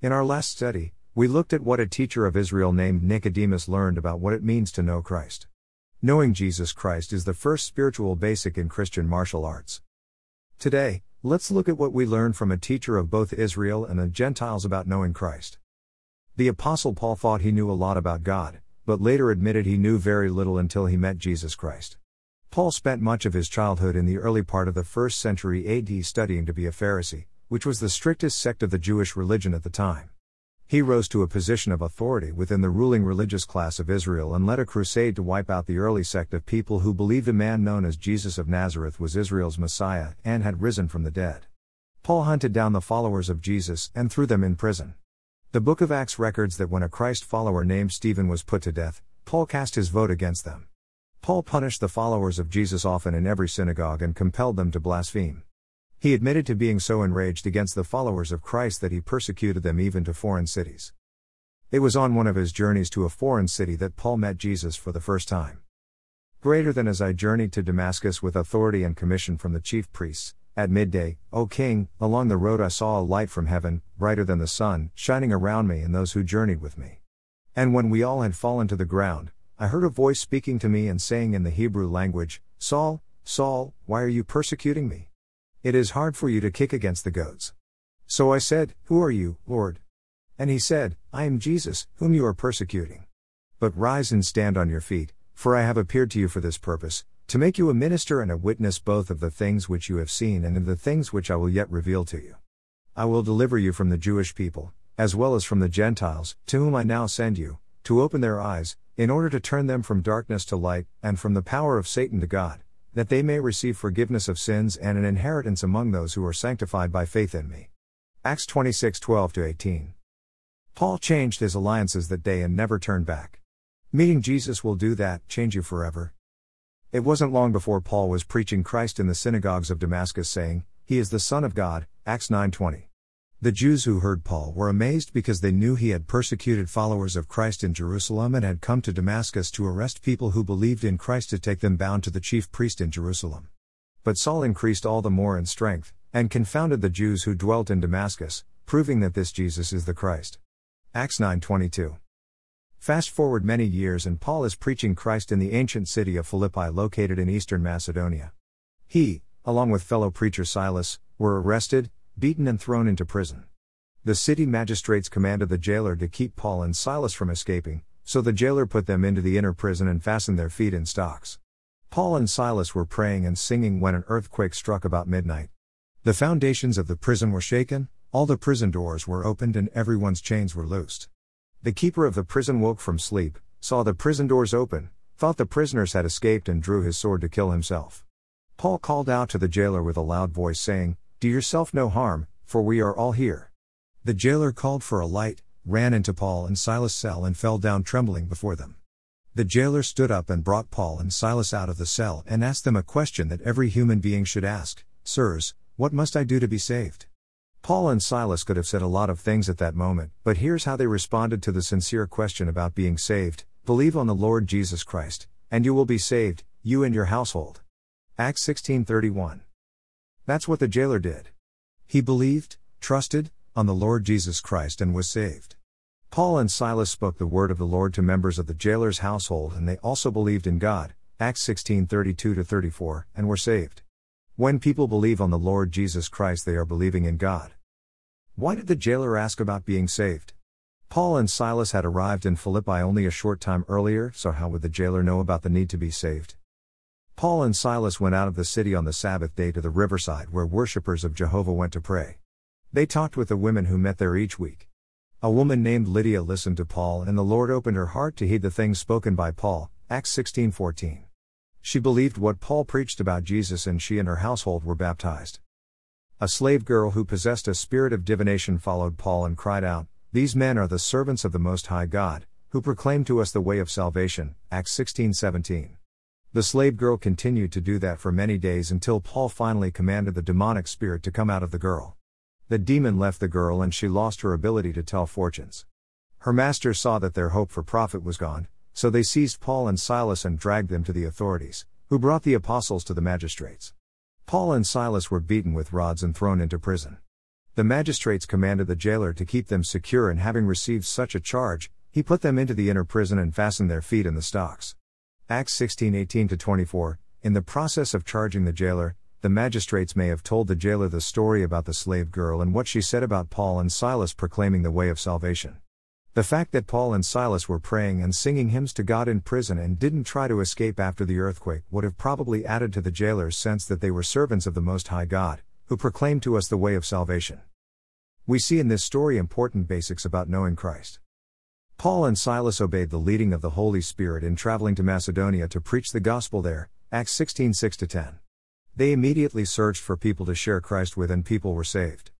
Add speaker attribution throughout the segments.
Speaker 1: In our last study, we looked at what a teacher of Israel named Nicodemus learned about what it means to know Christ. Knowing Jesus Christ is the first spiritual basic in Christian martial arts. Today, let's look at what we learned from a teacher of both Israel and the Gentiles about knowing Christ. The Apostle Paul thought he knew a lot about God, but later admitted he knew very little until he met Jesus Christ. Paul spent much of his childhood in the early part of the first century AD studying to be a Pharisee, which was the strictest sect of the Jewish religion at the time. He rose to a position of authority within the ruling religious class of Israel and led a crusade to wipe out the early sect of people who believed a man known as Jesus of Nazareth was Israel's Messiah and had risen from the dead. Paul hunted down the followers of Jesus and threw them in prison. The book of Acts records that when a Christ follower named Stephen was put to death, Paul cast his vote against them. Paul punished the followers of Jesus often in every synagogue and compelled them to blaspheme. He admitted to being so enraged against the followers of Christ that he persecuted them even to foreign cities. It was on one of his journeys to a foreign city that Paul met Jesus for the first time. Greater than as I journeyed to Damascus with authority and commission from the chief priests, at midday, O king, along the road I saw a light from heaven, brighter than the sun, shining around me and those who journeyed with me. And when we all had fallen to the ground, I heard a voice speaking to me and saying in the Hebrew language, Saul, Saul, why are you persecuting me? It is hard for you to kick against the goads. So I said, Who are you, Lord? And he said, I am Jesus, whom you are persecuting. But rise and stand on your feet, for I have appeared to you for this purpose, to make you a minister and a witness both of the things which you have seen and of the things which I will yet reveal to you. I will deliver you from the Jewish people, as well as from the Gentiles, to whom I now send you, to open their eyes, in order to turn them from darkness to light, and from the power of Satan to God that they may receive forgiveness of sins and an inheritance among those who are sanctified by faith in me. Acts 26 12 18. Paul changed his alliances that day and never turned back. Meeting Jesus will do that, change you forever. It wasn't long before Paul was preaching Christ in the synagogues of Damascus saying, He is the Son of God, Acts 9:20. The Jews who heard Paul were amazed because they knew he had persecuted followers of Christ in Jerusalem and had come to Damascus to arrest people who believed in Christ to take them bound to the chief priest in Jerusalem. But Saul increased all the more in strength, and confounded the Jews who dwelt in Damascus, proving that this Jesus is the Christ. Acts 9:22. Fast forward many years and Paul is preaching Christ in the ancient city of Philippi located in eastern Macedonia. He, along with fellow preacher Silas, were arrested, beaten and thrown into prison. The city magistrates commanded the jailer to keep Paul and Silas from escaping, so the jailer put them into the inner prison and fastened their feet in stocks. Paul and Silas were praying and singing when an earthquake struck about midnight. The foundations of the prison were shaken, all the prison doors were opened, and everyone's chains were loosed. The keeper of the prison woke from sleep, saw the prison doors open, thought the prisoners had escaped, and drew his sword to kill himself. Paul called out to the jailer with a loud voice, saying, do yourself no harm, for we are all here. The jailer called for a light, ran into Paul and Silas' cell, and fell down trembling before them. The jailer stood up and brought Paul and Silas out of the cell and asked them a question that every human being should ask Sirs, what must I do to be saved? Paul and Silas could have said a lot of things at that moment, but here's how they responded to the sincere question about being saved Believe on the Lord Jesus Christ, and you will be saved, you and your household. Acts 16:31. That's what the jailer did. He believed, trusted, on the Lord Jesus Christ and was saved. Paul and Silas spoke the word of the Lord to members of the jailer's household and they also believed in God, Acts 16:32 34, and were saved. When people believe on the Lord Jesus Christ, they are believing in God. Why did the jailer ask about being saved? Paul and Silas had arrived in Philippi only a short time earlier, so how would the jailer know about the need to be saved? Paul and Silas went out of the city on the Sabbath day to the riverside where worshippers of Jehovah went to pray. They talked with the women who met there each week. A woman named Lydia listened to Paul and the Lord opened her heart to heed the things spoken by Paul, Acts 16:14. She believed what Paul preached about Jesus and she and her household were baptized. A slave girl who possessed a spirit of divination followed Paul and cried out, "These men are the servants of the most high God, who proclaim to us the way of salvation." Acts 16:17. The slave girl continued to do that for many days until Paul finally commanded the demonic spirit to come out of the girl. The demon left the girl and she lost her ability to tell fortunes. Her masters saw that their hope for profit was gone, so they seized Paul and Silas and dragged them to the authorities, who brought the apostles to the magistrates. Paul and Silas were beaten with rods and thrown into prison. The magistrates commanded the jailer to keep them secure, and having received such a charge, he put them into the inner prison and fastened their feet in the stocks. Acts 16 18 24. In the process of charging the jailer, the magistrates may have told the jailer the story about the slave girl and what she said about Paul and Silas proclaiming the way of salvation. The fact that Paul and Silas were praying and singing hymns to God in prison and didn't try to escape after the earthquake would have probably added to the jailer's sense that they were servants of the Most High God, who proclaimed to us the way of salvation. We see in this story important basics about knowing Christ. Paul and Silas obeyed the leading of the Holy Spirit in traveling to Macedonia to preach the gospel there, Acts 16 6 10. They immediately searched for people to share Christ with, and people were saved.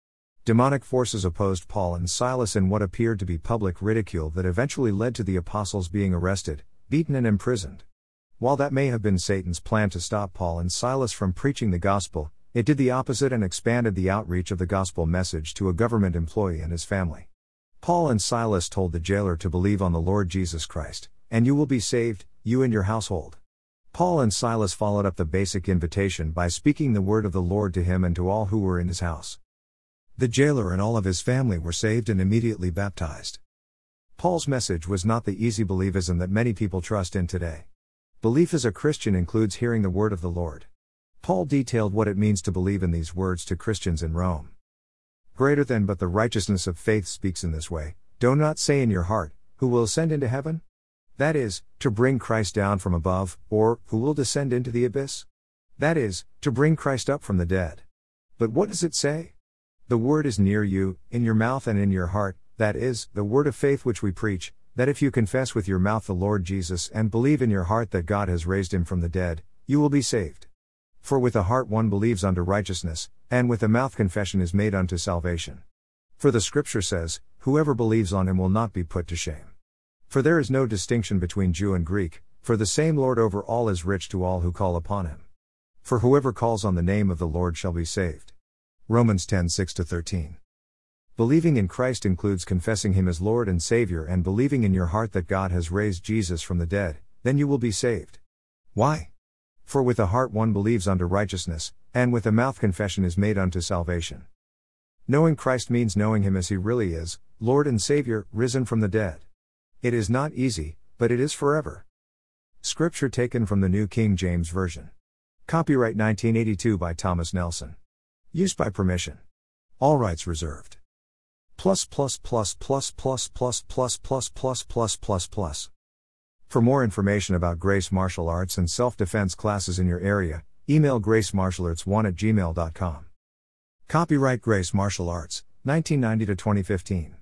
Speaker 1: Demonic forces opposed Paul and Silas in what appeared to be public ridicule that eventually led to the apostles being arrested, beaten, and imprisoned. While that may have been Satan's plan to stop Paul and Silas from preaching the gospel, it did the opposite and expanded the outreach of the gospel message to a government employee and his family. Paul and Silas told the jailer to believe on the Lord Jesus Christ, and you will be saved, you and your household. Paul and Silas followed up the basic invitation by speaking the word of the Lord to him and to all who were in his house. The jailer and all of his family were saved and immediately baptized. Paul's message was not the easy believism that many people trust in today. Belief as a Christian includes hearing the word of the Lord. Paul detailed what it means to believe in these words to Christians in Rome. Greater than but the righteousness of faith speaks in this way Do not say in your heart, Who will ascend into heaven? That is, to bring Christ down from above, or, who will descend into the abyss? That is, to bring Christ up from the dead. But what does it say? The word is near you, in your mouth and in your heart, that is, the word of faith which we preach, that if you confess with your mouth the Lord Jesus and believe in your heart that God has raised him from the dead, you will be saved. For with the heart one believes unto righteousness, and with the mouth confession is made unto salvation. For the scripture says, Whoever believes on him will not be put to shame. For there is no distinction between Jew and Greek, for the same Lord over all is rich to all who call upon him. For whoever calls on the name of the Lord shall be saved. Romans 10 6 13. Believing in Christ includes confessing him as Lord and Savior and believing in your heart that God has raised Jesus from the dead, then you will be saved. Why? For with the heart one believes unto righteousness, and with the mouth confession is made unto salvation. Knowing Christ means knowing him as he really is, Lord and Savior, risen from the dead. It is not easy, but it is forever. Scripture taken from the New King James Version. Copyright 1982 by Thomas Nelson. Use by permission. All rights reserved. Plus plus plus plus plus plus plus plus plus plus plus plus. For more information about Grace Martial Arts and self defense classes in your area, email gracemartialarts1 at gmail.com. Copyright Grace Martial Arts, 1990 to 2015.